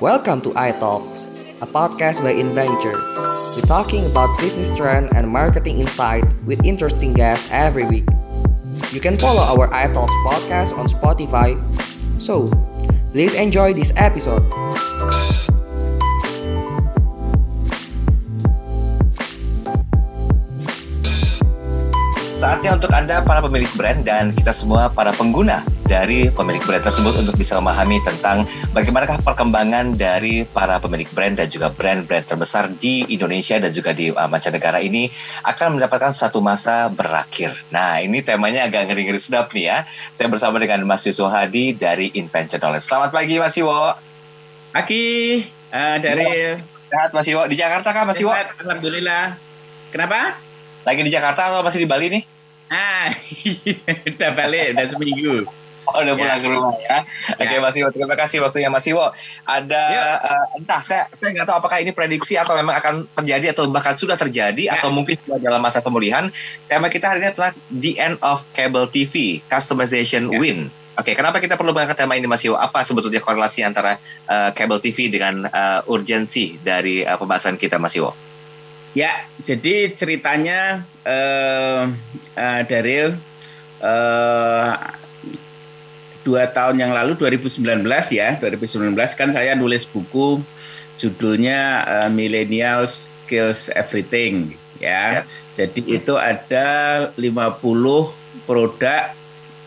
Welcome to iTalks, a podcast by InVenture. We're talking about business trend and marketing insight with interesting guests every week. You can follow our iTalks podcast on Spotify. So, please enjoy this episode. Saatnya untuk Anda para pemilik brand dan kita semua para pengguna dari pemilik brand tersebut untuk bisa memahami tentang bagaimanakah perkembangan dari para pemilik brand dan juga brand-brand terbesar di Indonesia dan juga di uh, mancanegara ini akan mendapatkan satu masa berakhir. Nah, ini temanya agak ngeri-ngeri sedap nih ya. Saya bersama dengan Mas Yusuf Hadi dari Invention Knowledge. Selamat pagi Mas Iwo. Pagi uh, dari Sehat Mas Iwo. Di Jakarta kan Mas Iwo? Alhamdulillah. Kenapa? Lagi di Jakarta atau masih di Bali nih? Ah, udah balik, udah seminggu. Oh, udah pulang Ya. ke rumah ya. Oke, Ya. Mas Iwo, terima kasih waktunya Mas Iwo. Ada Ya. eh, entah saya saya nggak tahu apakah ini prediksi atau memang akan terjadi atau bahkan sudah terjadi Ya. atau mungkin sudah dalam masa pemulihan. Tema kita hari ini adalah The End of Cable TV, Customization Ya. Win. Oke, kenapa kita perlu mengangkat tema ini Mas Iwo? Apa sebetulnya korelasi antara eh, cable TV dengan eh, urgensi dari eh, pembahasan kita Mas Iwo? Ya, jadi ceritanya eh eh, Daryl eh dua tahun yang lalu 2019 ya 2019 kan saya nulis buku judulnya eh, Millennial Skills Everything ya. Yes. Jadi itu ada 50 produk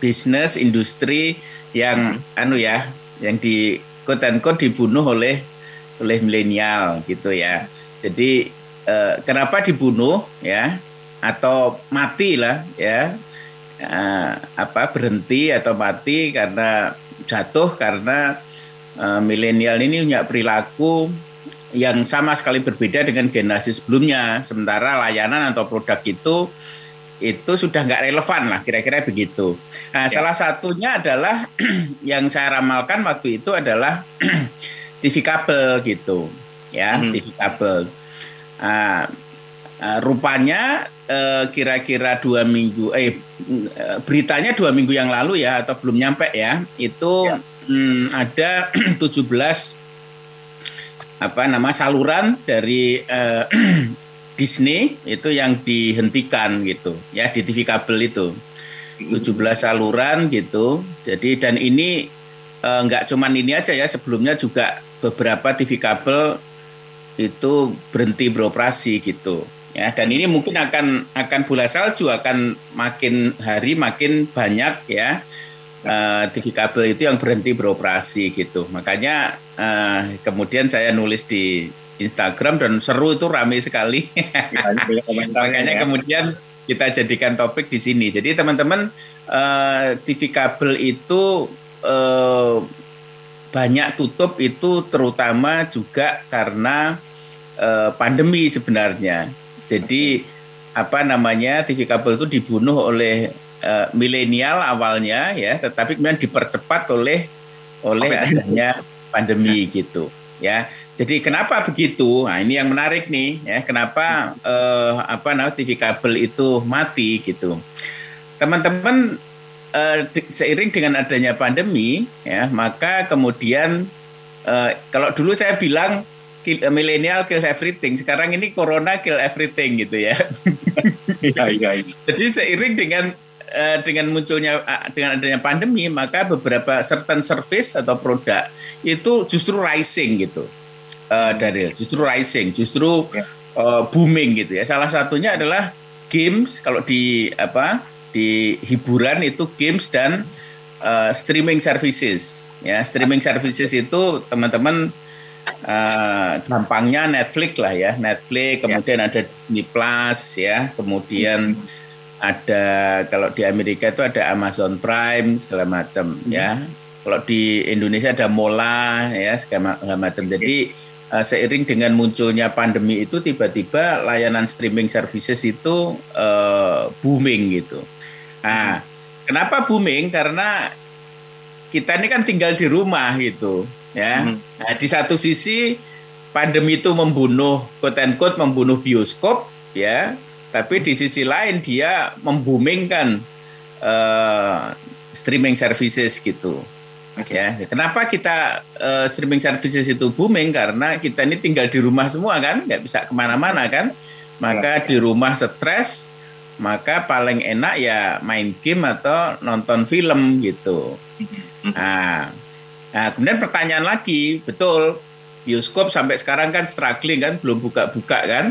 bisnis industri yang anu ya yang di quote dibunuh oleh oleh milenial gitu ya. Jadi eh, kenapa dibunuh ya atau mati lah ya eh, apa berhenti atau mati karena jatuh karena eh, milenial ini punya perilaku yang sama sekali berbeda dengan generasi sebelumnya sementara layanan atau produk itu itu sudah nggak relevan lah kira-kira begitu. Nah, Ya. salah satunya adalah yang saya ramalkan waktu itu adalah TV kabel gitu, ya Mhm. TV kabel. Ah, ah, rupanya eh, kira-kira dua minggu, eh eh, beritanya dua minggu yang lalu ya atau belum nyampe ya, itu Ya. hmm, ada 17 apa nama saluran dari eh, Disney itu yang dihentikan gitu ya di TV kabel itu 17 saluran gitu jadi dan ini eh, nggak cuman ini aja ya sebelumnya juga beberapa TV kabel itu berhenti beroperasi gitu ya. Dan ini mungkin akan akan bola salju akan makin hari makin banyak ya eh, TV kabel itu yang berhenti beroperasi gitu. Makanya eh, kemudian saya nulis di Instagram dan seru itu ramai sekali. Makanya kemudian kita jadikan topik di sini. Jadi teman-teman eh, TV kabel itu eh, banyak tutup itu terutama juga karena eh, pandemi sebenarnya. Jadi apa namanya TV kabel itu dibunuh oleh eh, milenial awalnya ya, tetapi kemudian dipercepat oleh oleh Covid. adanya pandemi gitu ya. Jadi kenapa begitu? Nah ini yang menarik nih ya. Kenapa eh, apa namanya TV kabel itu mati gitu? Teman-teman eh, di- seiring dengan adanya pandemi ya, maka kemudian eh, kalau dulu saya bilang kill, eh, everything, sekarang ini corona kill everything gitu ya. Iya, iya, iya. Jadi seiring dengan dengan munculnya dengan adanya pandemi, maka beberapa certain service atau produk itu justru rising gitu. Eh Daryl, justru rising, justru eh, booming gitu ya. Salah satunya adalah games kalau di apa? Di hiburan itu games dan eh, streaming services. Ya, streaming services itu teman-teman eh, gampangnya Netflix lah ya, Netflix, kemudian ada Disney Plus ya, kemudian ada kalau di Amerika itu ada Amazon Prime segala macam ya. Kalau di Indonesia ada Mola ya segala macam. Jadi eh, seiring dengan munculnya pandemi itu tiba-tiba layanan streaming services itu eh, booming gitu. Nah, kenapa booming? Karena kita ini kan tinggal di rumah gitu ya. Mhm. Nah, di satu sisi pandemi itu membunuh quote unquote membunuh bioskop ya, tapi di sisi lain dia membumingkan eh, streaming services gitu. Okay. Ya, kenapa kita uh, streaming services itu booming? Karena kita ini tinggal di rumah semua kan, nggak bisa ke mana-mana kan. Maka di rumah stres, maka paling enak ya main game atau nonton film gitu. Nah, nah kemudian pertanyaan lagi, betul bioskop sampai sekarang kan struggling kan, belum buka-buka kan.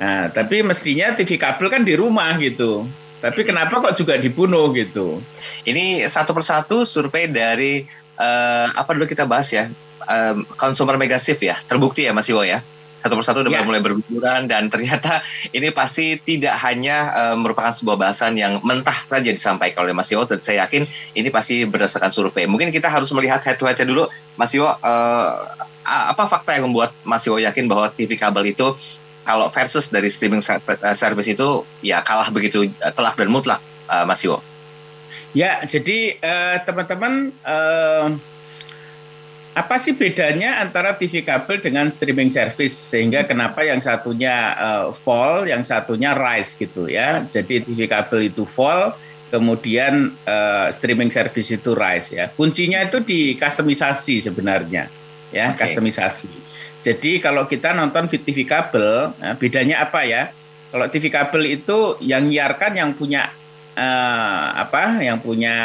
Nah, tapi mestinya TV kabel kan di rumah gitu. Tapi kenapa kok juga dibunuh gitu? Ini satu persatu survei dari uh, apa dulu kita bahas ya, um, consumer megasif ya, terbukti ya Mas Iwo ya. Satu persatu udah ya. mulai berguguran dan ternyata ini pasti tidak hanya uh, merupakan sebuah bahasan yang mentah saja disampaikan oleh Mas Iwo. Dan saya yakin ini pasti berdasarkan survei. Mungkin kita harus melihat head to head dulu, Mas Iwo. Uh, apa fakta yang membuat Mas Iwo yakin bahwa TV kabel itu kalau versus dari streaming eh, service itu ya kalah begitu telak dan mutlak uh, Mas Iwo. Ya, jadi teman-teman uh, apa sih bedanya antara TV kabel dengan streaming service sehingga kenapa yang satunya uh, fall, yang satunya rise gitu ya. Jadi TV kabel itu fall, kemudian uh, streaming service itu rise ya. Kuncinya itu di customisasi sebenarnya ya, okay. customisasi. Jadi kalau kita nonton TV kabel, nah bedanya apa ya? Kalau TV kabel itu yang nyiarkan yang punya uh, apa? Yang punya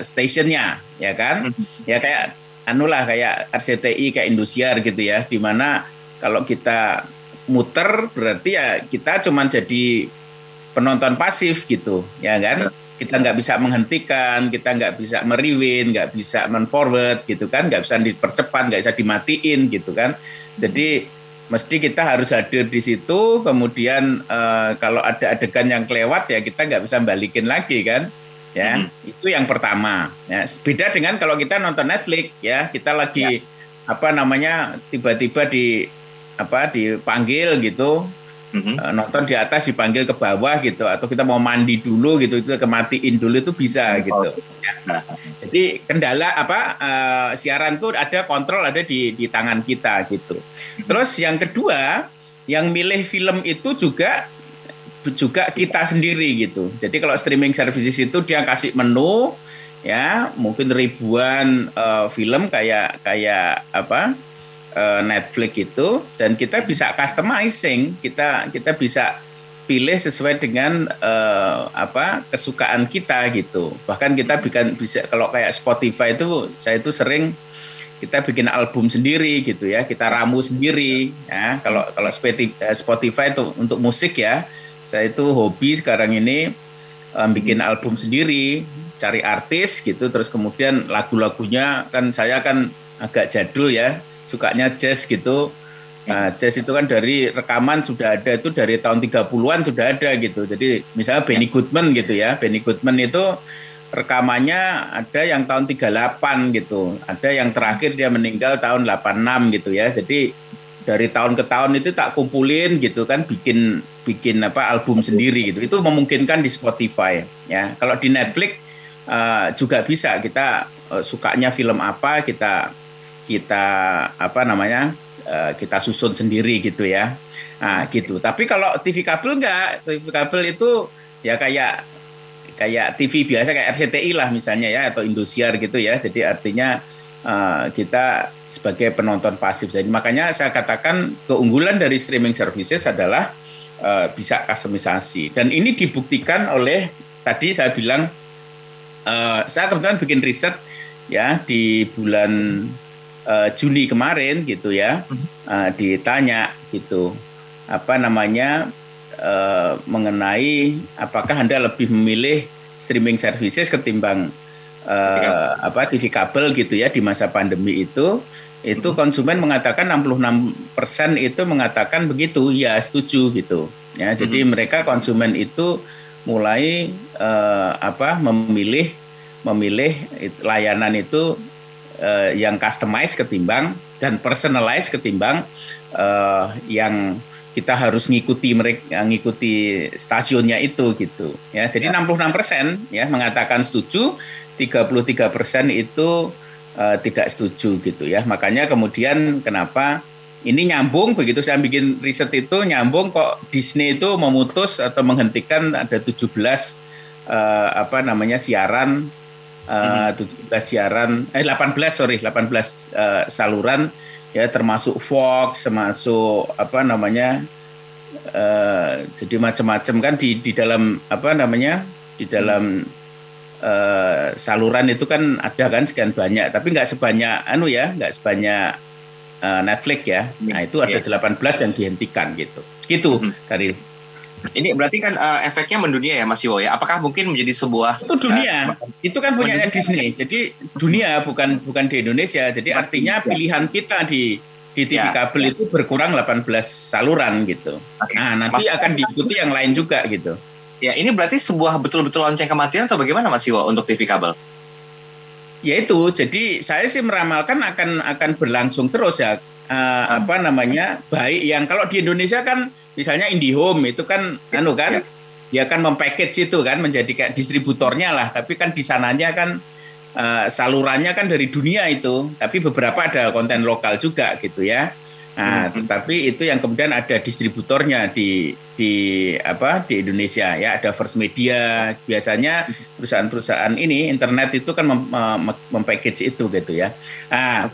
stationnya, ya kan? Mhm. Ya kayak anulah kayak RCTI kayak Indosiar gitu ya, di mana kalau kita muter berarti ya kita cuma jadi penonton pasif gitu, ya kan? kita nggak bisa menghentikan, kita nggak bisa meriwin, nggak bisa men-forward gitu kan, nggak bisa dipercepat, nggak bisa dimatiin gitu kan. Jadi mesti kita harus hadir di situ, kemudian uh, kalau ada adegan yang kelewat ya kita nggak bisa balikin lagi kan. Ya, hmm. itu yang pertama. Ya, beda dengan kalau kita nonton Netflix ya, kita lagi ya. apa namanya tiba-tiba di apa dipanggil gitu mm-hmm. nonton di atas dipanggil ke bawah gitu atau kita mau mandi dulu gitu itu kematiin dulu itu bisa mm-hmm. gitu ya. jadi kendala apa uh, siaran tuh ada kontrol ada di di tangan kita gitu terus yang kedua yang milih film itu juga juga kita sendiri gitu jadi kalau streaming services itu dia kasih menu ya mungkin ribuan uh, film kayak kayak apa uh, Netflix itu dan kita bisa customizing, kita kita bisa pilih sesuai dengan uh, apa kesukaan kita gitu. Bahkan kita bikin bisa kalau kayak Spotify itu saya itu sering kita bikin album sendiri gitu ya, kita ramu sendiri ya. Kalau kalau Spotify itu untuk musik ya, saya itu hobi sekarang ini um, bikin album sendiri, cari artis gitu, terus kemudian lagu-lagunya kan saya kan agak jadul ya sukanya jazz gitu. Nah, jazz itu kan dari rekaman sudah ada itu dari tahun 30-an sudah ada gitu. Jadi misalnya Benny Goodman gitu ya. Benny Goodman itu rekamannya ada yang tahun 38 gitu. Ada yang terakhir dia meninggal tahun 86 gitu ya. Jadi dari tahun ke tahun itu tak kumpulin gitu kan bikin bikin apa album sendiri gitu. Itu memungkinkan di Spotify ya. Kalau di Netflix uh, juga bisa kita uh, sukanya film apa kita kita apa namanya uh, kita susun sendiri gitu ya nah gitu tapi kalau TV kabel enggak TV kabel itu ya kayak kayak TV biasa kayak RCTI lah misalnya ya atau Indosiar gitu ya jadi artinya uh, kita sebagai penonton pasif. Jadi makanya saya katakan keunggulan dari streaming services adalah uh, bisa customisasi. Dan ini dibuktikan oleh tadi saya bilang uh, saya kebetulan bikin riset ya di bulan uh, Juni kemarin gitu ya. Uh, ditanya gitu apa namanya uh, mengenai apakah anda lebih memilih streaming services ketimbang uh, apa TV kabel gitu ya di masa pandemi itu itu mhm. konsumen mengatakan 66% itu mengatakan begitu ya setuju gitu ya jadi hmm. mereka konsumen itu mulai uh, apa memilih memilih layanan itu uh, yang customized ketimbang dan personalized ketimbang uh, yang kita harus ngikuti mereka ngikuti stasiunnya itu gitu ya. Jadi ya. 66 persen ya mengatakan setuju 33 persen itu uh, tidak setuju gitu ya. Makanya kemudian kenapa ini nyambung begitu saya bikin riset itu nyambung kok Disney itu memutus atau menghentikan ada 17 uh, apa namanya siaran uh, 17 siaran eh 18 sorry 18 uh, saluran ya termasuk Fox termasuk apa namanya uh, jadi macam-macam kan di di dalam apa namanya di dalam uh, saluran itu kan ada kan sekian banyak tapi nggak sebanyak anu ya nggak sebanyak uh, Netflix ya nah itu ada 18 iya. yang dihentikan gitu gitu mm -hmm. dari ini berarti kan uh, efeknya mendunia ya Mas Iwo ya. Apakah mungkin menjadi sebuah Itu dunia. Uh, itu kan punyanya Disney. Jadi dunia bukan bukan di Indonesia. Jadi artinya pilihan kita di di TV ya, kabel ya. itu berkurang 18 saluran gitu. Okay. Nah, nanti Mas, akan diikuti yang lain juga gitu. Ya, ini berarti sebuah betul-betul lonceng kematian atau bagaimana Mas Iwo untuk TV kabel? Ya itu, jadi saya sih meramalkan akan akan berlangsung terus ya. Uh, apa namanya baik yang kalau di Indonesia kan misalnya IndiHome itu kan ya, anu kan ya. dia kan mempackage itu kan menjadi kayak distributornya lah tapi kan di sananya kan uh, salurannya kan dari dunia itu tapi beberapa ada konten lokal juga gitu ya Nah, hmm. tetapi itu yang kemudian ada distributornya di di apa di Indonesia ya ada First Media biasanya perusahaan-perusahaan ini internet itu kan mem, mem, mempackage itu gitu ya. Nah,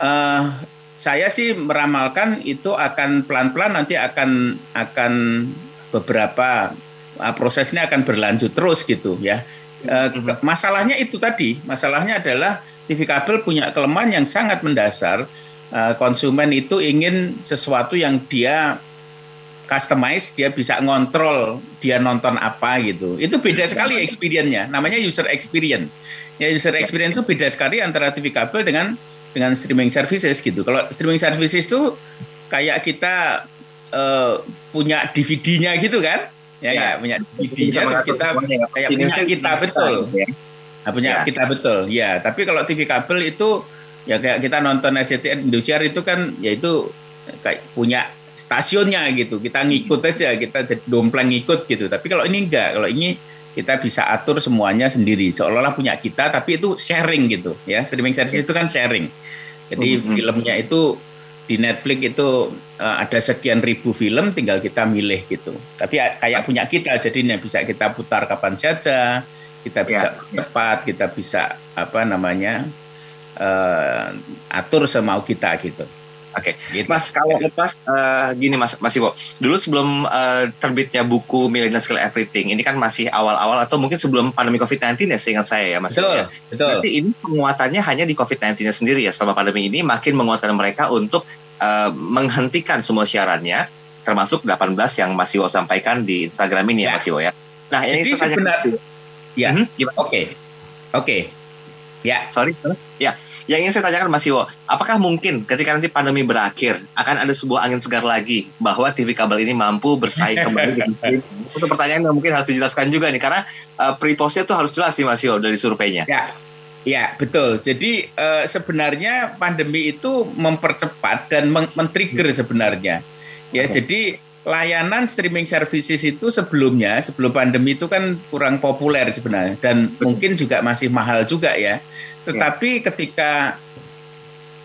uh, saya sih meramalkan itu akan pelan-pelan nanti akan akan beberapa uh, prosesnya akan berlanjut terus gitu ya. Uh, masalahnya itu tadi, masalahnya adalah TV kabel punya kelemahan yang sangat mendasar. Uh, konsumen itu ingin sesuatu yang dia customize, dia bisa ngontrol dia nonton apa gitu. Itu beda sekali experience-nya. Namanya user experience. Ya user experience itu beda sekali antara TV kabel dengan dengan streaming services gitu. Kalau streaming services itu kayak kita uh, punya DVD-nya gitu kan? Ya, ya. punya DVD-nya kita kayak punya kita betul. Ya. Nah, punya ya. kita betul. Ya, tapi kalau TV kabel itu ya kayak kita nonton SCTV Indosiar itu kan ya itu kayak punya stasiunnya gitu. Kita ngikut aja, kita jadi dompleng ngikut gitu. Tapi kalau ini enggak, kalau ini kita bisa atur semuanya sendiri. Seolah-olah punya kita tapi itu sharing gitu ya. Streaming service itu kan sharing. Jadi mm -hmm. filmnya itu di Netflix itu uh, ada sekian ribu film tinggal kita milih gitu. Tapi kayak punya kita jadinya bisa kita putar kapan saja kita bisa yeah. cepat kita bisa apa namanya uh, atur semau kita gitu Oke, okay. gitu. Mas kalau lepas uh, gini Mas Mas Iwo, dulu sebelum uh, terbitnya buku Millennial Skill Everything, ini kan masih awal-awal atau mungkin sebelum pandemi COVID-19 ya seingat saya ya Mas. Betul, ya. betul. Jadi ini penguatannya hanya di COVID-19 sendiri ya selama pandemi ini makin menguatkan mereka untuk uh, menghentikan semua siarannya, termasuk 18 yang Mas Iwo sampaikan di Instagram ini ya, ya Mas Iwo ya. Nah ini sebenarnya, ya, hmm, oke, oke, okay. okay. ya, sorry, ya yang ingin saya tanyakan Mas Iwo, apakah mungkin ketika nanti pandemi berakhir akan ada sebuah angin segar lagi bahwa TV kabel ini mampu bersaing kembali dengan Itu pertanyaan yang mungkin harus dijelaskan juga nih karena uh, pre-postnya itu harus jelas sih Mas Iwo dari surveinya. Ya. Ya betul. Jadi uh, sebenarnya pandemi itu mempercepat dan men-trigger sebenarnya. Ya okay. jadi layanan streaming services itu sebelumnya sebelum pandemi itu kan kurang populer sebenarnya dan mungkin juga masih mahal juga ya. Tetapi ya. ketika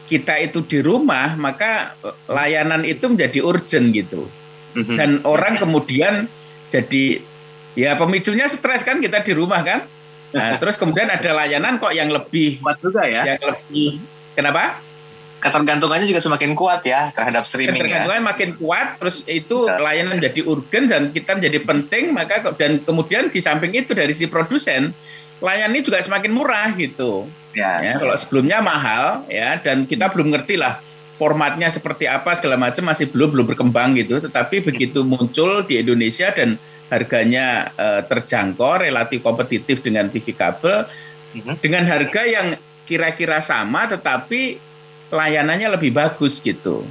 kita itu di rumah maka layanan itu menjadi urgent gitu. Mhm. Dan orang kemudian jadi ya pemicunya stres kan kita di rumah kan. Nah, terus kemudian ada layanan kok yang lebih kuat juga ya. Yang lebih kenapa? Ketergantungannya juga semakin kuat ya terhadap streaming ya. Ketergantungan ya. makin kuat, terus itu Betul. layanan menjadi urgen dan kita menjadi penting, maka dan kemudian di samping itu dari si produsen layanan ini juga semakin murah gitu. Ya. ya kalau sebelumnya mahal ya dan kita belum ngerti lah formatnya seperti apa segala macam masih belum belum berkembang gitu. Tetapi begitu muncul di Indonesia dan harganya uh, terjangkau, relatif kompetitif dengan TV kabel, mhm. dengan harga yang kira-kira sama tetapi layanannya lebih bagus gitu.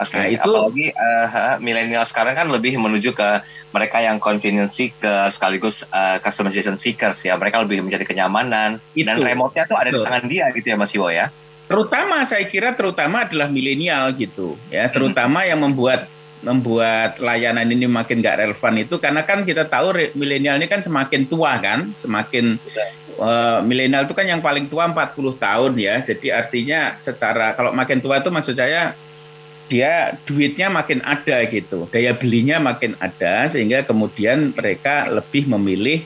Okay. Nah, itu apalagi uh, milenial sekarang kan lebih menuju ke mereka yang convenience seeker sekaligus uh, customization seekers ya. Mereka lebih mencari kenyamanan itu. dan remote-nya tuh ada Betul. di tangan dia gitu ya Mas Iwo ya. Terutama saya kira terutama adalah milenial gitu ya, terutama hmm. yang membuat membuat layanan ini makin gak relevan itu karena kan kita tahu milenial ini kan semakin tua kan, semakin uh, milenial itu kan yang paling tua 40 tahun ya. Jadi artinya secara kalau makin tua itu maksud saya dia duitnya makin ada gitu, daya belinya makin ada sehingga kemudian mereka lebih memilih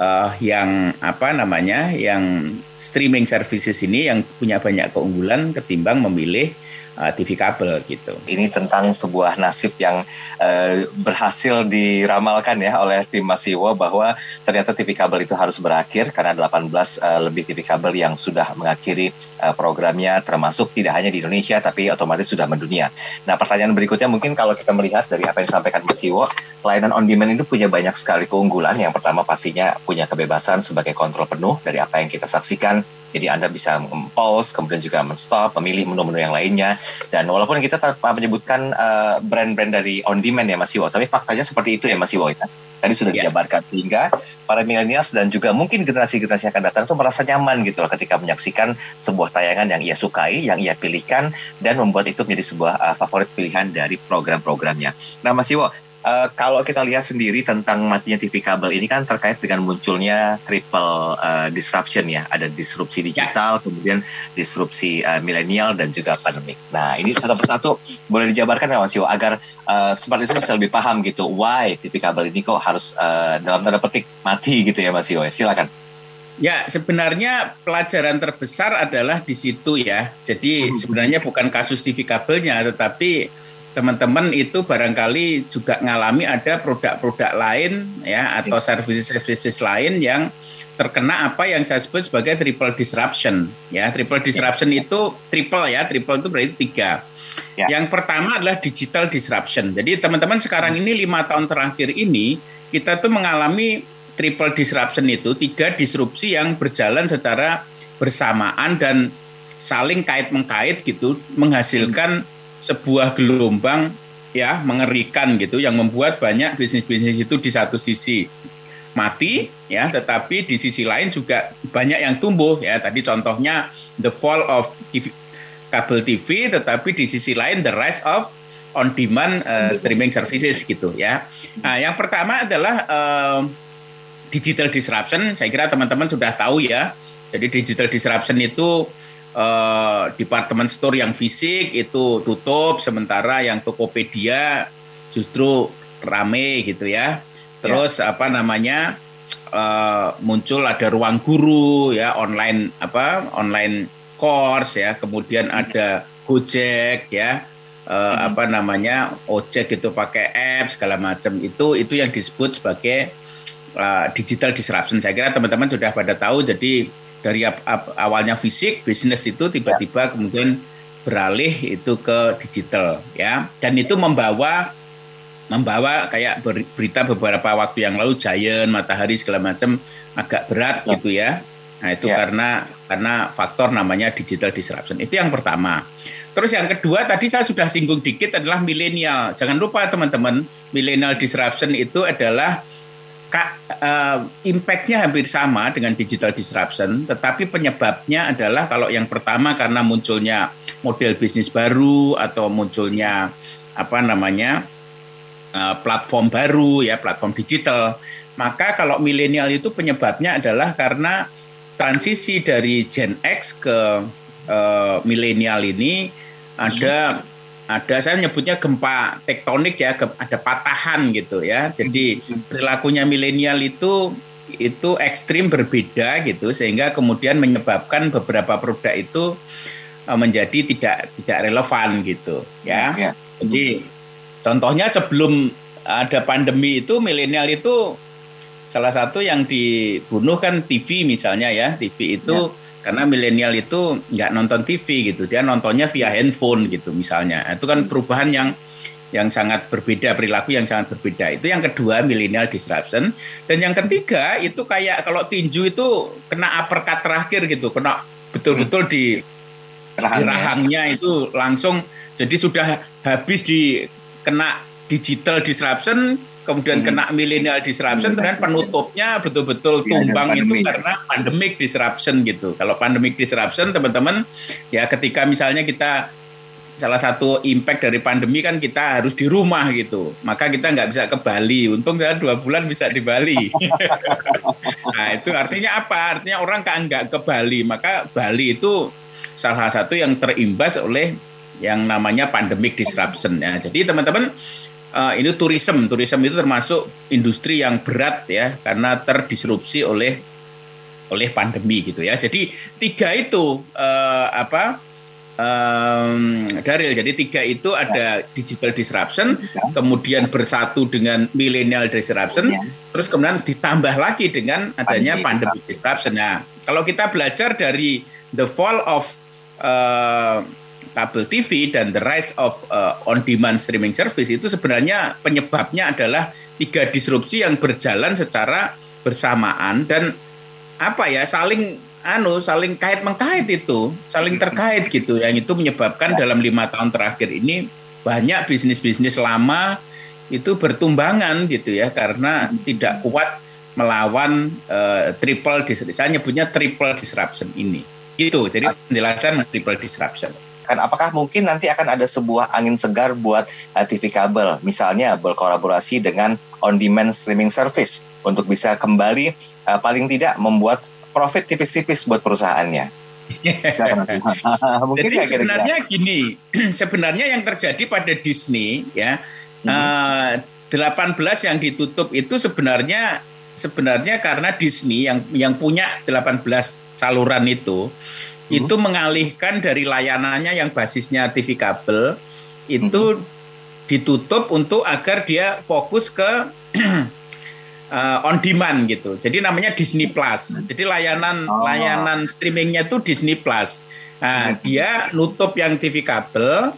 uh, yang apa namanya yang streaming services ini yang punya banyak keunggulan ketimbang memilih uh, TV kabel gitu. Ini tentang sebuah nasib yang uh, berhasil diramalkan ya oleh tim Masiwo bahwa ternyata TV kabel itu harus berakhir karena 18 uh, lebih TV kabel yang sudah mengakhiri uh, programnya termasuk tidak hanya di Indonesia tapi otomatis sudah mendunia. Nah pertanyaan berikutnya mungkin kalau kita melihat dari apa yang disampaikan Masiwo, layanan on demand itu punya banyak sekali keunggulan. Yang pertama pastinya punya kebebasan sebagai kontrol penuh dari apa yang kita saksikan jadi Anda bisa pause, kemudian juga men-stop, memilih menu-menu yang lainnya. Dan walaupun kita tanpa menyebutkan uh, brand-brand dari on demand ya Mas Iwo, tapi faktanya seperti itu ya Mas Iwo ya. Tadi sudah yeah. dijabarkan sehingga para milenials dan juga mungkin generasi-generasi yang akan datang itu merasa nyaman gitu loh ketika menyaksikan sebuah tayangan yang ia sukai, yang ia pilihkan dan membuat itu menjadi sebuah uh, favorit pilihan dari program-programnya. Nah Mas Iwo, uh, kalau kita lihat sendiri tentang matinya TV kabel ini kan terkait dengan munculnya triple uh, disruption ya, ada disrupsi ya. digital, ya. kemudian disrupsi uh, milenial dan juga pandemik. Nah ini satu persatu boleh dijabarkan nggak Mas Yo agar uh, seperti itu bisa lebih paham gitu, why TV kabel ini kok harus uh, dalam tanda petik mati gitu ya Mas Yo? Silakan. Ya, sebenarnya pelajaran terbesar adalah di situ ya. Jadi hmm. sebenarnya bukan kasus TV kabelnya, tetapi teman-teman itu barangkali juga ngalami ada produk-produk lain ya atau services-services lain yang terkena apa yang saya sebut sebagai triple disruption ya. Triple disruption ya. itu triple ya. Triple itu berarti tiga. Ya. yang pertama adalah digital disruption. Jadi teman-teman sekarang ini lima tahun terakhir ini kita tuh mengalami triple disruption itu tiga disrupsi yang berjalan secara bersamaan dan saling kait mengkait gitu menghasilkan sebuah gelombang ya mengerikan gitu yang membuat banyak bisnis-bisnis itu di satu sisi mati ya tetapi di sisi lain juga banyak yang tumbuh ya tadi contohnya the fall of TV, kabel TV tetapi di sisi lain the rise of on demand uh, streaming services gitu ya. Nah, yang pertama adalah uh, digital disruption. Saya kira teman-teman sudah tahu ya. Jadi digital disruption itu uh, department store yang fisik itu tutup, sementara yang Tokopedia justru rame gitu ya. Terus ya. apa namanya uh, muncul ada ruang guru ya online apa online course ya, kemudian ada Gojek ya. Uh, hmm. apa namanya ojek itu pakai app segala macam itu itu yang disebut sebagai uh, digital disruption saya kira teman-teman sudah pada tahu jadi dari awalnya fisik bisnis itu tiba-tiba kemudian beralih itu ke digital ya. Dan itu membawa membawa kayak berita beberapa waktu yang lalu Giant Matahari segala macam agak berat ya. gitu ya. Nah itu ya. karena karena faktor namanya digital disruption. Itu yang pertama. Terus yang kedua tadi saya sudah singgung dikit adalah milenial. Jangan lupa teman-teman milenial disruption itu adalah uh, impact-nya hampir sama dengan digital disruption, tetapi penyebabnya adalah kalau yang pertama karena munculnya model bisnis baru atau munculnya apa namanya uh, platform baru ya platform digital, maka kalau milenial itu penyebabnya adalah karena transisi dari Gen X ke uh, milenial ini ada ada saya nyebutnya gempa tektonik ya ada patahan gitu ya. Jadi perilakunya milenial itu itu ekstrim berbeda gitu sehingga kemudian menyebabkan beberapa produk itu eh, menjadi tidak tidak relevan gitu ya, ya. jadi contohnya sebelum ada pandemi itu milenial itu salah satu yang dibunuh kan TV misalnya ya. TV itu ya karena milenial itu nggak nonton TV gitu. Dia nontonnya via handphone gitu misalnya. Itu kan perubahan yang yang sangat berbeda perilaku yang sangat berbeda. Itu yang kedua milenial disruption. Dan yang ketiga itu kayak kalau tinju itu kena uppercut terakhir gitu. Kena betul-betul di rahangnya. rahangnya itu langsung. Jadi sudah habis di kena digital disruption kemudian hmm. kena millennial disruption, kemudian penutupnya betul-betul iya, tumbang ya, itu karena pandemic disruption gitu. Kalau pandemic disruption, teman-teman, ya ketika misalnya kita salah satu impact dari pandemi kan kita harus di rumah gitu, maka kita nggak bisa ke Bali. Untung saya dua bulan bisa di Bali. nah itu artinya apa? Artinya orang kan nggak ke Bali, maka Bali itu salah satu yang terimbas oleh yang namanya pandemic disruption ya. Jadi teman-teman uh, ini tourism. Tourism itu termasuk industri yang berat ya karena terdisrupsi oleh oleh pandemi gitu ya. Jadi tiga itu uh, apa um, Daril. Jadi tiga itu ada digital disruption, kemudian bersatu dengan millennial disruption, terus kemudian ditambah lagi dengan adanya pandemi disruption. Nah, kalau kita belajar dari the fall of uh, kabel TV dan the rise of uh, on-demand streaming service itu sebenarnya penyebabnya adalah tiga disrupsi yang berjalan secara bersamaan dan apa ya saling anu saling kait mengkait itu saling terkait gitu yang itu menyebabkan ya. dalam lima tahun terakhir ini banyak bisnis bisnis lama itu bertumbangan gitu ya karena hmm. tidak kuat melawan uh, triple disruption. Saya nyebutnya triple disruption ini. Itu jadi penjelasan triple disruption kan apakah mungkin nanti akan ada sebuah angin segar buat uh, TV kabel misalnya berkolaborasi dengan on demand streaming service untuk bisa kembali uh, paling tidak membuat profit tipis-tipis buat perusahaannya. Mungkin Jadi sebenarnya gini, sebenarnya yang terjadi pada Disney ya hmm. uh, 18 yang ditutup itu sebenarnya sebenarnya karena Disney yang yang punya 18 saluran itu hmm. itu mengalihkan dari layanannya yang basisnya TV kabel itu hmm. ditutup untuk agar dia fokus ke uh, on demand gitu. Jadi namanya Disney Plus. Jadi layanan oh. layanan streamingnya itu Disney Plus. Nah, hmm. dia nutup yang TV kabel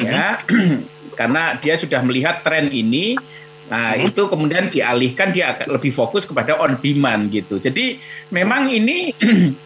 ya hmm. karena dia sudah melihat tren ini. Nah, hmm. itu kemudian dialihkan dia lebih fokus kepada on demand gitu. Jadi memang ini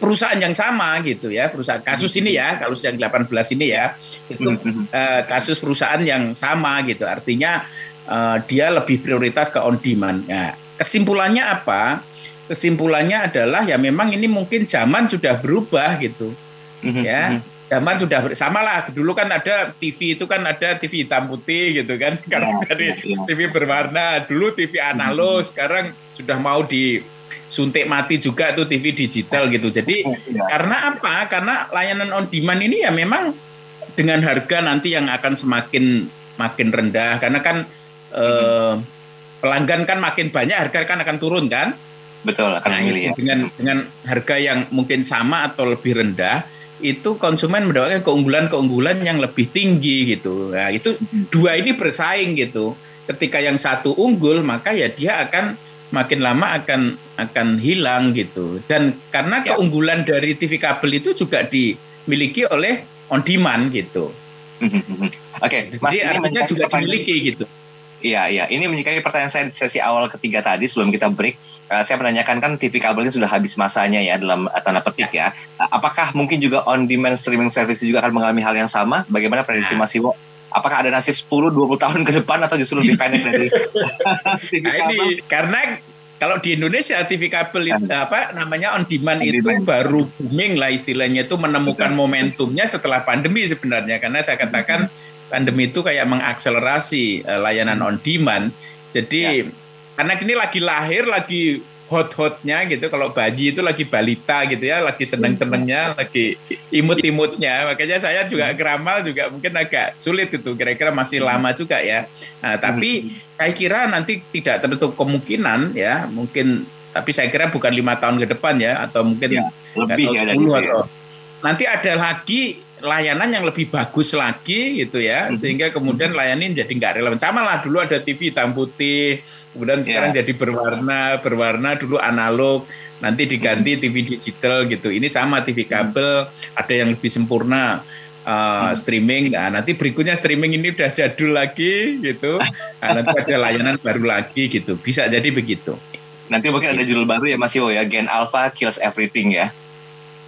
perusahaan yang sama gitu ya perusahaan kasus ini ya kasus yang 18 ini ya itu uh, kasus perusahaan yang sama gitu artinya uh, dia lebih prioritas ke on demand. Nah, kesimpulannya apa? Kesimpulannya adalah ya memang ini mungkin zaman sudah berubah gitu. Ya, zaman sudah sama lah. Dulu kan ada TV itu kan ada TV hitam putih gitu kan. Sekarang ya, jadi ya, ya. TV berwarna. Dulu TV analog, sekarang sudah mau di suntik mati juga tuh TV digital gitu. Jadi ya. karena apa? Karena layanan on demand ini ya memang dengan harga nanti yang akan semakin makin rendah karena kan eh, pelanggan kan makin banyak harga kan akan turun kan betul akan nah, memilih ya dengan dengan harga yang mungkin sama atau lebih rendah itu konsumen mendapatkan keunggulan-keunggulan yang lebih tinggi gitu nah itu dua ini bersaing gitu ketika yang satu unggul maka ya dia akan makin lama akan akan hilang gitu dan karena ya. keunggulan dari TV kabel itu juga dimiliki oleh on demand gitu Oke, okay, Jadi artinya juga dimiliki gitu. Iya, iya. Ini menyikapi pertanyaan saya di sesi awal ketiga tadi sebelum kita break. Uh, saya menanyakan kan TV kabel ini sudah habis masanya ya dalam uh, tanda petik ya. Uh, apakah mungkin juga on demand streaming service juga akan mengalami hal yang sama? Bagaimana prediksi nah. Mas Iwo? Apakah ada nasib 10 20 tahun ke depan atau justru lebih pendek dari nah? Ini karena kalau di Indonesia TV kabel itu apa namanya on demand on itu demand. baru booming lah istilahnya itu menemukan momentumnya setelah pandemi sebenarnya karena saya katakan pandemi itu kayak mengakselerasi uh, layanan on demand. Jadi ya. anak ini lagi lahir, lagi hot-hotnya gitu. Kalau bayi itu lagi balita gitu ya, lagi seneng-senengnya, lagi imut-imutnya. Makanya saya juga keramal juga mungkin agak sulit itu. Kira-kira masih lama juga ya. Nah, tapi saya kira nanti tidak tertutup kemungkinan ya, mungkin tapi saya kira bukan lima tahun ke depan ya, atau mungkin ya, lebih atau 10 ya, atau nanti ada lagi layanan yang lebih bagus lagi gitu ya. Hmm. sehingga kemudian layanan jadi nggak relevan. Sama lah dulu ada TV hitam putih kemudian sekarang yeah. jadi berwarna berwarna dulu analog nanti diganti hmm. TV digital gitu. Ini sama TV hmm. kabel ada yang lebih sempurna uh, streaming. Nah, nanti berikutnya streaming ini udah jadul lagi gitu. Nah, nanti ada layanan baru lagi gitu. Bisa jadi begitu. Nanti mungkin ada judul baru ya Mas Yo ya. Gen Alpha kills everything ya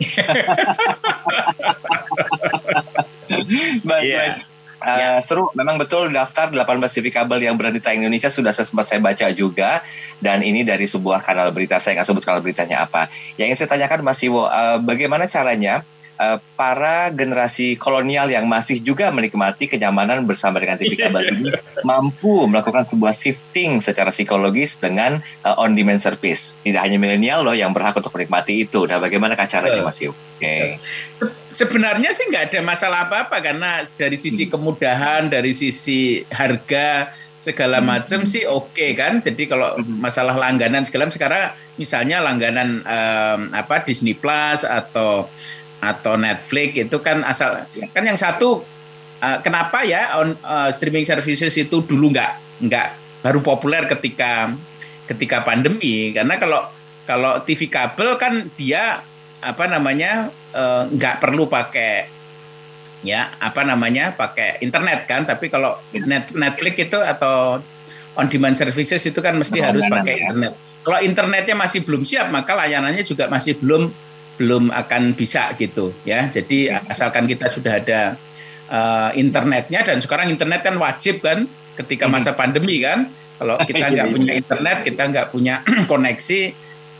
baik, yeah. baik. Uh, yeah. Seru, memang betul daftar 18 TV kabel yang berada di Indonesia sudah sempat saya baca juga dan ini dari sebuah kanal berita saya nggak sebut kanal beritanya apa. Yang ingin saya tanyakan Mas Iwo, uh, bagaimana caranya uh, para generasi kolonial yang masih juga menikmati kenyamanan bersama dengan TV kabel ini mampu melakukan sebuah shifting secara psikologis dengan uh, on demand service. Tidak hanya milenial loh yang berhak untuk menikmati itu. Nah, bagaimana caranya Mas Yu? Oke. Okay. Sebenarnya sih nggak ada masalah apa-apa karena dari sisi hmm. kemudahan, dari sisi harga segala hmm. macam sih oke okay, kan. Jadi kalau hmm. masalah langganan segala sekarang misalnya langganan um, apa Disney Plus atau atau Netflix itu kan asal ya. kan yang satu uh, kenapa ya on uh, streaming services itu dulu nggak nggak baru populer ketika ketika pandemi karena kalau kalau TV kabel kan dia apa namanya uh, nggak perlu pakai ya apa namanya pakai internet kan tapi kalau ya. net, Netflix itu atau on demand services itu kan mesti oh, harus pakai ya. internet kalau internetnya masih belum siap maka layanannya juga masih belum belum akan bisa gitu ya jadi ya. asalkan kita sudah ada uh, internetnya dan sekarang internet kan wajib kan ketika masa hmm. pandemi kan kalau kita nggak punya internet kita nggak punya koneksi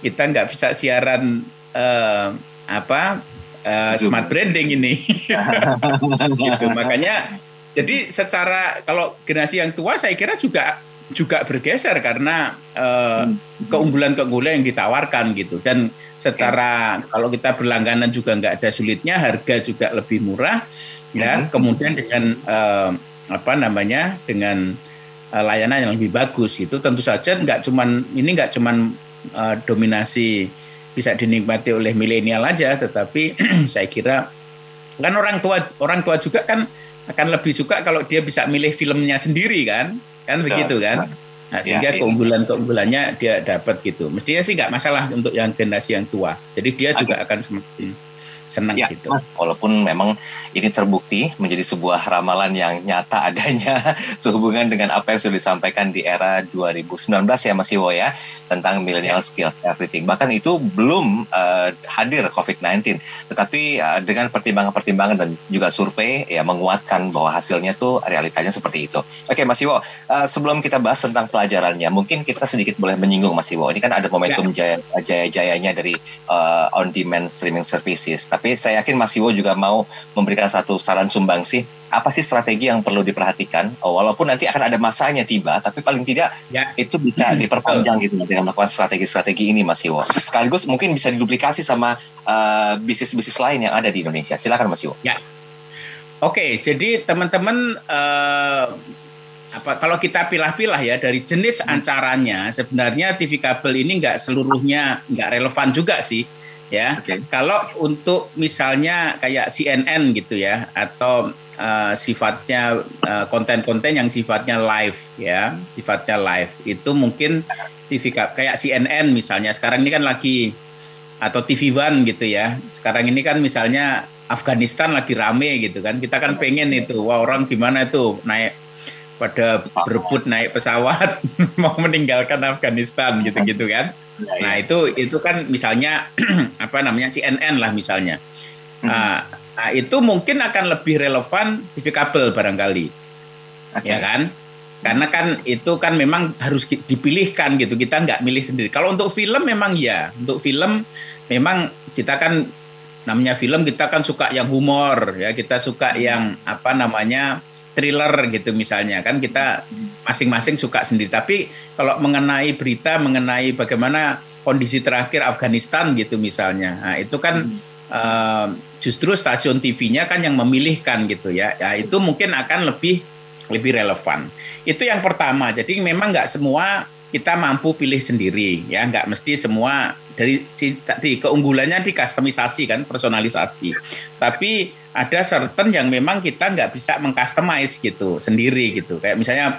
kita nggak bisa siaran uh, apa uh, smart branding ini. gitu. Makanya jadi secara kalau generasi yang tua saya kira juga juga bergeser karena uh, keunggulan-keunggulan yang ditawarkan gitu dan secara kalau kita berlangganan juga nggak ada sulitnya harga juga lebih murah ya hmm. kemudian dengan uh, apa namanya dengan uh, layanan yang lebih bagus itu tentu saja nggak cuman ini nggak cuman uh, dominasi bisa dinikmati oleh milenial aja, tetapi saya kira kan orang tua orang tua juga kan akan lebih suka kalau dia bisa milih filmnya sendiri kan, kan Betul. begitu kan. Nah, sehingga ya, keunggulan-keunggulannya dia dapat gitu. Mestinya sih nggak masalah untuk yang generasi yang tua. Jadi dia juga akan semakin senang ya, gitu. Walaupun memang ini terbukti menjadi sebuah ramalan yang nyata adanya sehubungan dengan apa yang sudah disampaikan di era 2019 ya Mas Iwo ya tentang millennial ya. skill everything. Bahkan itu belum uh, hadir COVID-19, tetapi uh, dengan pertimbangan-pertimbangan dan juga survei ya menguatkan bahwa hasilnya tuh realitanya seperti itu. Oke Mas Iwo, uh, sebelum kita bahas tentang pelajarannya, mungkin kita sedikit boleh menyinggung Mas Iwo. Ini kan ada momentum ya. jaya, jaya-jayanya dari uh, on-demand streaming services. Tapi tapi saya yakin Mas Iwo juga mau memberikan satu saran sumbang sih. Apa sih strategi yang perlu diperhatikan? Oh, walaupun nanti akan ada masanya tiba, tapi paling tidak ya. itu bisa hmm. diperpanjang gitu dengan melakukan strategi-strategi ini Mas Iwo. Sekaligus mungkin bisa diduplikasi sama uh, bisnis-bisnis lain yang ada di Indonesia. Silakan Mas Iwo. Ya. Oke, jadi teman-teman uh, apa kalau kita pilah-pilah ya dari jenis hmm. ancaranya sebenarnya TV kabel ini nggak seluruhnya nggak relevan juga sih ya. Okay. Kalau untuk misalnya kayak CNN gitu ya atau uh, sifatnya uh, konten-konten yang sifatnya live ya, sifatnya live itu mungkin TV kayak CNN misalnya sekarang ini kan lagi atau TV One gitu ya. Sekarang ini kan misalnya Afghanistan lagi rame gitu kan. Kita kan pengen itu, wah orang gimana itu naik pada berebut naik pesawat mau meninggalkan Afghanistan gitu-gitu kan. Nah itu itu kan misalnya apa namanya CNN lah misalnya. Nah itu mungkin akan lebih relevan TV kabel barangkali, okay. ya kan? Karena kan itu kan memang harus dipilihkan gitu. Kita nggak milih sendiri. Kalau untuk film memang ya, untuk film memang kita kan namanya film kita kan suka yang humor ya, kita suka yang apa namanya thriller gitu misalnya. Kan kita masing-masing suka sendiri. Tapi kalau mengenai berita mengenai bagaimana kondisi terakhir Afghanistan gitu misalnya. Nah, itu kan hmm. uh, justru stasiun TV-nya kan yang memilihkan gitu ya. Ya itu mungkin akan lebih lebih relevan. Itu yang pertama. Jadi memang nggak semua kita mampu pilih sendiri ya. Nggak mesti semua dari si tadi keunggulannya di customisasi kan personalisasi. Tapi ada certain yang memang kita nggak bisa mengcustomize gitu sendiri gitu kayak misalnya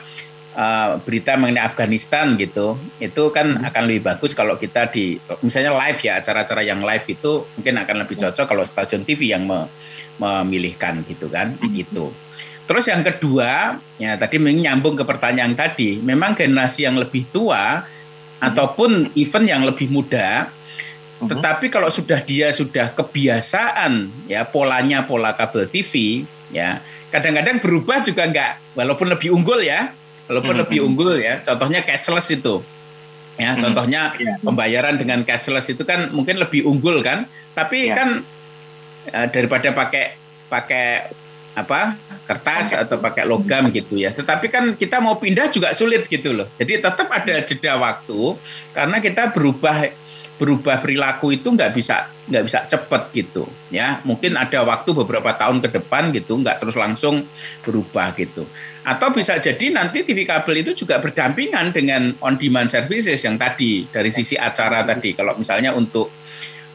uh, berita mengenai Afghanistan gitu itu kan hmm. akan lebih bagus kalau kita di misalnya live ya acara-acara yang live itu mungkin akan lebih cocok kalau stasiun TV yang me, memilihkan gitu kan hmm. gitu Terus yang kedua, ya tadi menyambung ke pertanyaan tadi, memang generasi yang lebih tua hmm. ataupun event yang lebih muda, tetapi kalau sudah dia sudah kebiasaan ya polanya pola kabel TV, ya kadang-kadang berubah juga enggak, walaupun lebih unggul ya, walaupun lebih unggul ya. Contohnya cashless itu, ya contohnya yeah. pembayaran dengan cashless itu kan mungkin lebih unggul kan, tapi yeah. kan uh, daripada pakai pakai apa kertas atau pakai logam gitu ya. Tetapi kan kita mau pindah juga sulit gitu loh. Jadi tetap ada jeda waktu karena kita berubah berubah perilaku itu nggak bisa nggak bisa cepet gitu ya. Mungkin ada waktu beberapa tahun ke depan gitu nggak terus langsung berubah gitu. Atau bisa jadi nanti TV kabel itu juga berdampingan dengan on demand services yang tadi dari sisi acara tadi. Kalau misalnya untuk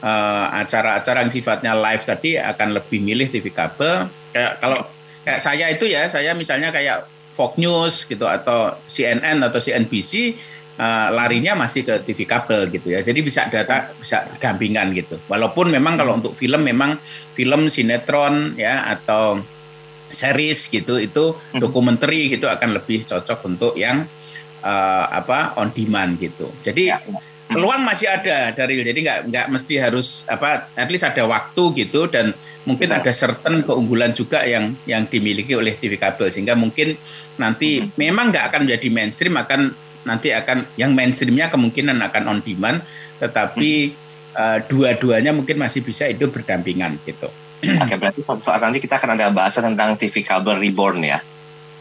uh, acara-acara yang sifatnya live tadi akan lebih milih TV kabel. Kayak kalau kayak saya itu ya saya misalnya kayak Fox News gitu atau CNN atau CNBC uh, larinya masih ke TV kabel gitu ya. Jadi bisa data bisa dampingan gitu. Walaupun memang kalau untuk film memang film sinetron ya atau series gitu itu hmm. dokumenter gitu akan lebih cocok untuk yang uh, apa on demand gitu. Jadi ya, ya. peluang masih ada dari jadi nggak nggak mesti harus apa at least ada waktu gitu dan mungkin ada certain keunggulan juga yang yang dimiliki oleh TV kabel sehingga mungkin nanti hmm. memang nggak akan menjadi mainstream akan nanti akan yang mainstreamnya kemungkinan akan on demand, tetapi hmm. uh, dua-duanya mungkin masih bisa itu berdampingan gitu. Oke, berarti nanti kita akan ada bahasan tentang TV kabel reborn ya.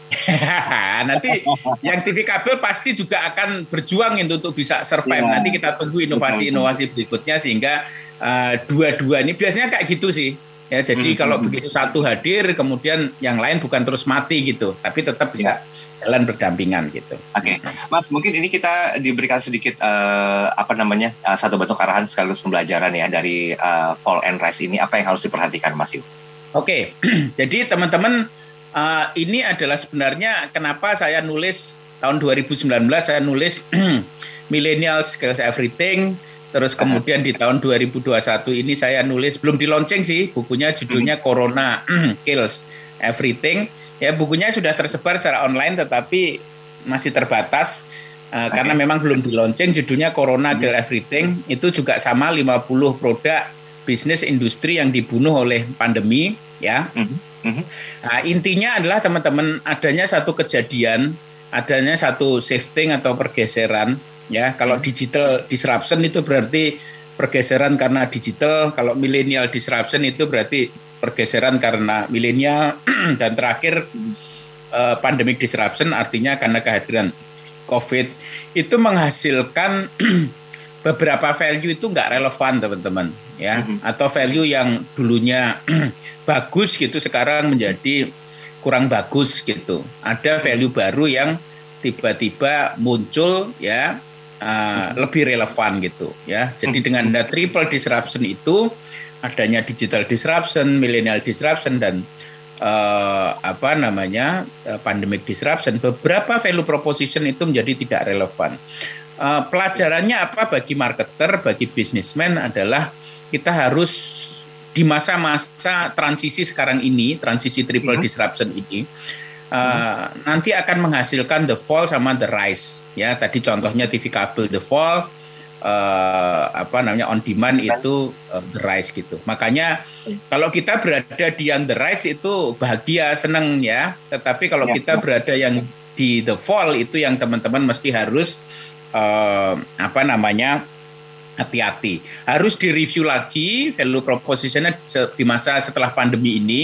nanti yang TV kabel pasti juga akan berjuang itu untuk bisa survive. Yeah. Nanti kita tunggu inovasi-inovasi berikutnya sehingga uh, dua-dua ini biasanya kayak gitu sih. Ya, jadi hmm. kalau begitu satu hadir, kemudian yang lain bukan terus mati gitu, tapi tetap bisa yeah jalan berdampingan gitu. Oke, okay. Mas mungkin ini kita diberikan sedikit uh, apa namanya uh, satu bentuk arahan sekaligus pembelajaran ya dari uh, Fall and Rise ini apa yang harus diperhatikan Mas? Oke, okay. jadi teman-teman uh, ini adalah sebenarnya kenapa saya nulis tahun 2019 saya nulis Millennial Skills Everything. Terus kemudian di tahun 2021 ini saya nulis belum di launching sih bukunya judulnya hmm. Corona Kills Everything Ya bukunya sudah tersebar secara online tetapi masih terbatas uh, okay. karena memang belum di launching judulnya Corona Kill hmm. Everything itu juga sama 50 produk bisnis industri yang dibunuh oleh pandemi ya. Mm -hmm. Nah, intinya adalah teman-teman adanya satu kejadian, adanya satu shifting atau pergeseran ya. Kalau hmm. digital disruption itu berarti pergeseran karena digital, kalau millennial disruption itu berarti pergeseran karena milenial dan terakhir uh, pandemic disruption artinya karena kehadiran COVID itu menghasilkan beberapa value itu nggak relevan teman-teman ya mm-hmm. atau value yang dulunya bagus gitu sekarang menjadi kurang bagus gitu ada value baru yang tiba-tiba muncul ya uh, lebih relevan gitu ya jadi dengan ada triple disruption itu adanya digital disruption, millennial disruption dan uh, apa namanya uh, pandemic disruption, beberapa value proposition itu menjadi tidak relevan. Uh, pelajarannya apa bagi marketer, bagi bisnismen adalah kita harus di masa-masa transisi sekarang ini, transisi triple hmm. disruption ini, uh, hmm. nanti akan menghasilkan the fall sama the rise. Ya, tadi contohnya TV kabel the fall, uh, apa namanya on demand itu uh, the rise gitu. Makanya kalau kita berada di yang the rise itu bahagia, seneng ya. Tetapi kalau ya, kita berada yang di the fall itu yang teman-teman mesti harus uh, apa namanya hati-hati. Harus direview lagi value propositionnya di masa setelah pandemi ini.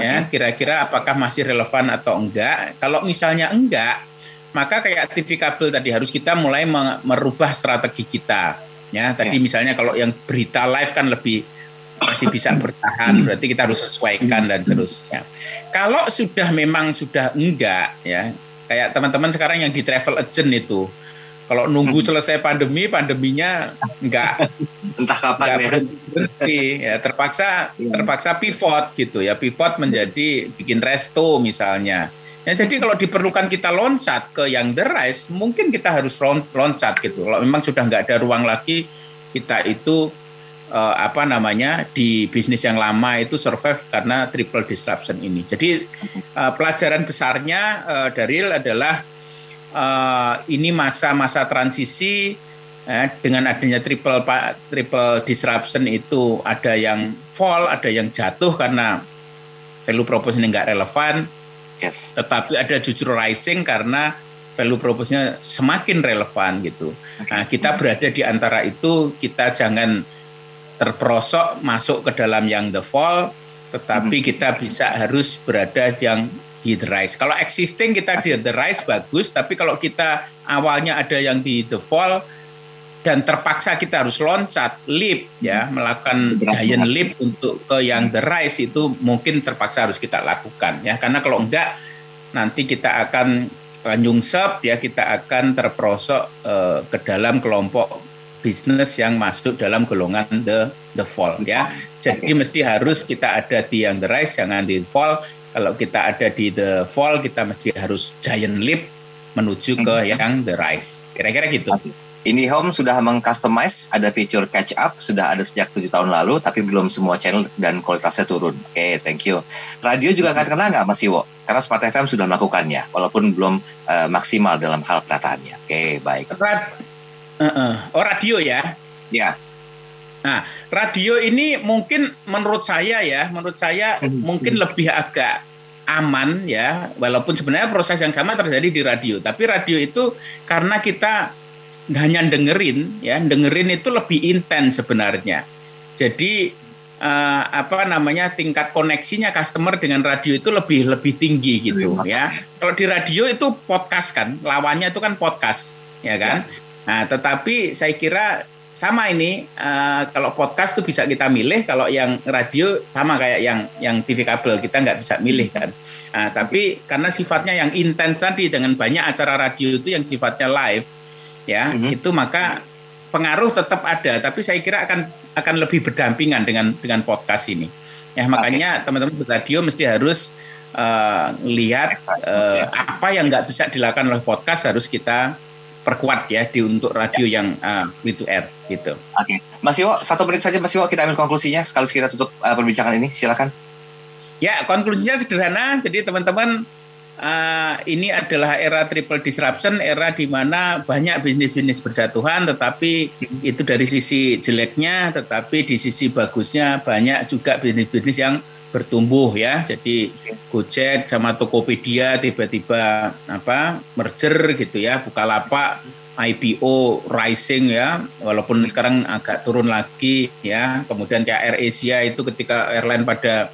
Ya, kira-kira apakah masih relevan atau enggak? Kalau misalnya enggak, maka kayak TV kabel tadi harus kita mulai merubah strategi kita. Ya, tadi ya. misalnya kalau yang berita live kan lebih masih bisa bertahan, berarti kita harus sesuaikan dan seterusnya. Kalau sudah memang sudah enggak ya, kayak teman-teman sekarang yang di travel agent itu, kalau nunggu selesai pandemi, pandeminya enggak entah kapan ya. Berhenti, ya terpaksa iya. terpaksa pivot gitu ya, pivot menjadi bikin resto misalnya Ya, jadi kalau diperlukan kita loncat ke yang the rise, mungkin kita harus loncat gitu. Kalau memang sudah nggak ada ruang lagi, kita itu uh, apa namanya di bisnis yang lama itu survive karena triple disruption ini. Jadi uh, pelajaran besarnya uh, Daril adalah uh, ini masa-masa transisi uh, dengan adanya triple triple disruption itu ada yang fall, ada yang jatuh karena value proposition nggak relevan Yes. Tetapi ada jujur rising karena value propositionnya semakin relevan gitu. Nah, kita berada di antara itu, kita jangan terperosok masuk ke dalam yang the fall, tetapi hmm. kita bisa harus berada yang di the rise. Kalau existing kita di the rise bagus, tapi kalau kita awalnya ada yang di the fall, dan terpaksa kita harus loncat leap ya melakukan giant leap untuk ke yang the rise itu mungkin terpaksa harus kita lakukan ya. Karena kalau enggak nanti kita akan nyungsep ya. Kita akan terperosok uh, ke dalam kelompok bisnis yang masuk dalam golongan the the fall ya. Jadi mesti harus kita ada di yang the rise jangan di fall kalau kita ada di the fall kita mesti harus giant leap menuju ke hmm. yang the rise kira-kira gitu IndiHome sudah mengcustomize, ada fitur catch up, sudah ada sejak tujuh tahun lalu, tapi belum semua channel dan kualitasnya turun. Oke, okay, thank you. Radio juga akan kena nggak Mas Iwo? Karena Smart FM sudah melakukannya, walaupun belum uh, maksimal dalam hal penataannya. Oke, okay, baik. Rad uh -uh. Oh, radio ya? Ya. Nah, radio ini mungkin menurut saya ya, menurut saya hmm. mungkin lebih agak aman ya, walaupun sebenarnya proses yang sama terjadi di radio. Tapi radio itu karena kita hanya dengerin ya dengerin itu lebih intens sebenarnya. Jadi uh, apa namanya tingkat koneksinya customer dengan radio itu lebih lebih tinggi gitu ya. kalau di radio itu podcast kan lawannya itu kan podcast ya kan? Nah tetapi saya kira sama ini uh, kalau podcast itu bisa kita milih kalau yang radio sama kayak yang yang TV kabel kita nggak bisa milih kan. Nah, tapi karena sifatnya yang intens tadi dengan banyak acara radio itu yang sifatnya live ya mm-hmm. itu maka pengaruh tetap ada. Tapi saya kira akan akan lebih berdampingan dengan dengan podcast ini. Ya makanya okay. teman-teman radio mesti harus uh, lihat uh, apa yang nggak bisa dilakukan oleh podcast harus kita perkuat ya di untuk radio yang uh, free to air gitu. Oke, okay. Mas Iwo satu menit saja Mas Iwo kita ambil konklusinya sekali kita tutup uh, perbincangan ini silakan. Ya konklusinya sederhana jadi teman-teman uh, ini adalah era triple disruption, era di mana banyak bisnis-bisnis berjatuhan, tetapi itu dari sisi jeleknya, tetapi di sisi bagusnya banyak juga bisnis-bisnis yang bertumbuh ya. Jadi Gojek sama Tokopedia tiba-tiba apa merger gitu ya, Bukalapak IPO rising ya, walaupun sekarang agak turun lagi ya. Kemudian kayak Air Asia itu ketika airline pada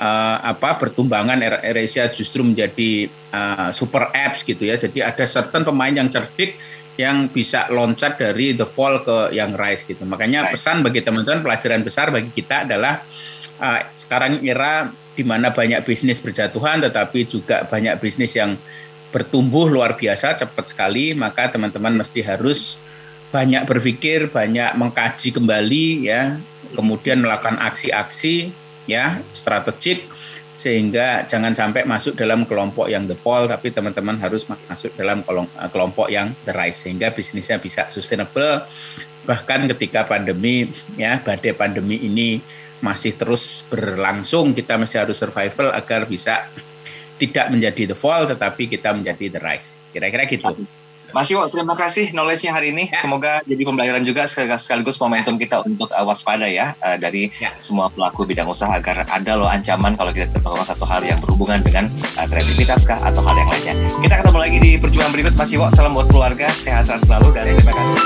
uh, apa bertumbangan Air, Air Asia justru menjadi uh, super apps gitu ya. Jadi ada certain pemain yang cerdik yang bisa loncat dari the fall ke yang rise gitu. Makanya pesan bagi teman-teman pelajaran besar bagi kita adalah uh, sekarang era di mana banyak bisnis berjatuhan tetapi juga banyak bisnis yang bertumbuh luar biasa cepat sekali, maka teman-teman mesti harus banyak berpikir, banyak mengkaji kembali ya, kemudian melakukan aksi-aksi ya strategik sehingga jangan sampai masuk dalam kelompok yang the fall tapi teman-teman harus masuk dalam kelompok yang the rise sehingga bisnisnya bisa sustainable bahkan ketika pandemi ya badai pandemi ini masih terus berlangsung kita mesti harus survival agar bisa tidak menjadi the fall tetapi kita menjadi the rise. Kira-kira gitu. Mas Iwo, terima kasih knowledge-nya hari ini. Ya. Semoga jadi pembelajaran juga sekaligus momentum kita untuk uh, waspada ya uh, dari ya. semua pelaku bidang usaha agar ada loh ancaman kalau kita melakukan satu hal yang berhubungan dengan uh, kreativitas kah atau hal yang lainnya. Kita ketemu lagi di perjuangan berikut Mas Iwo. Salam buat keluarga, sehat-sehat selalu dan terima kasih.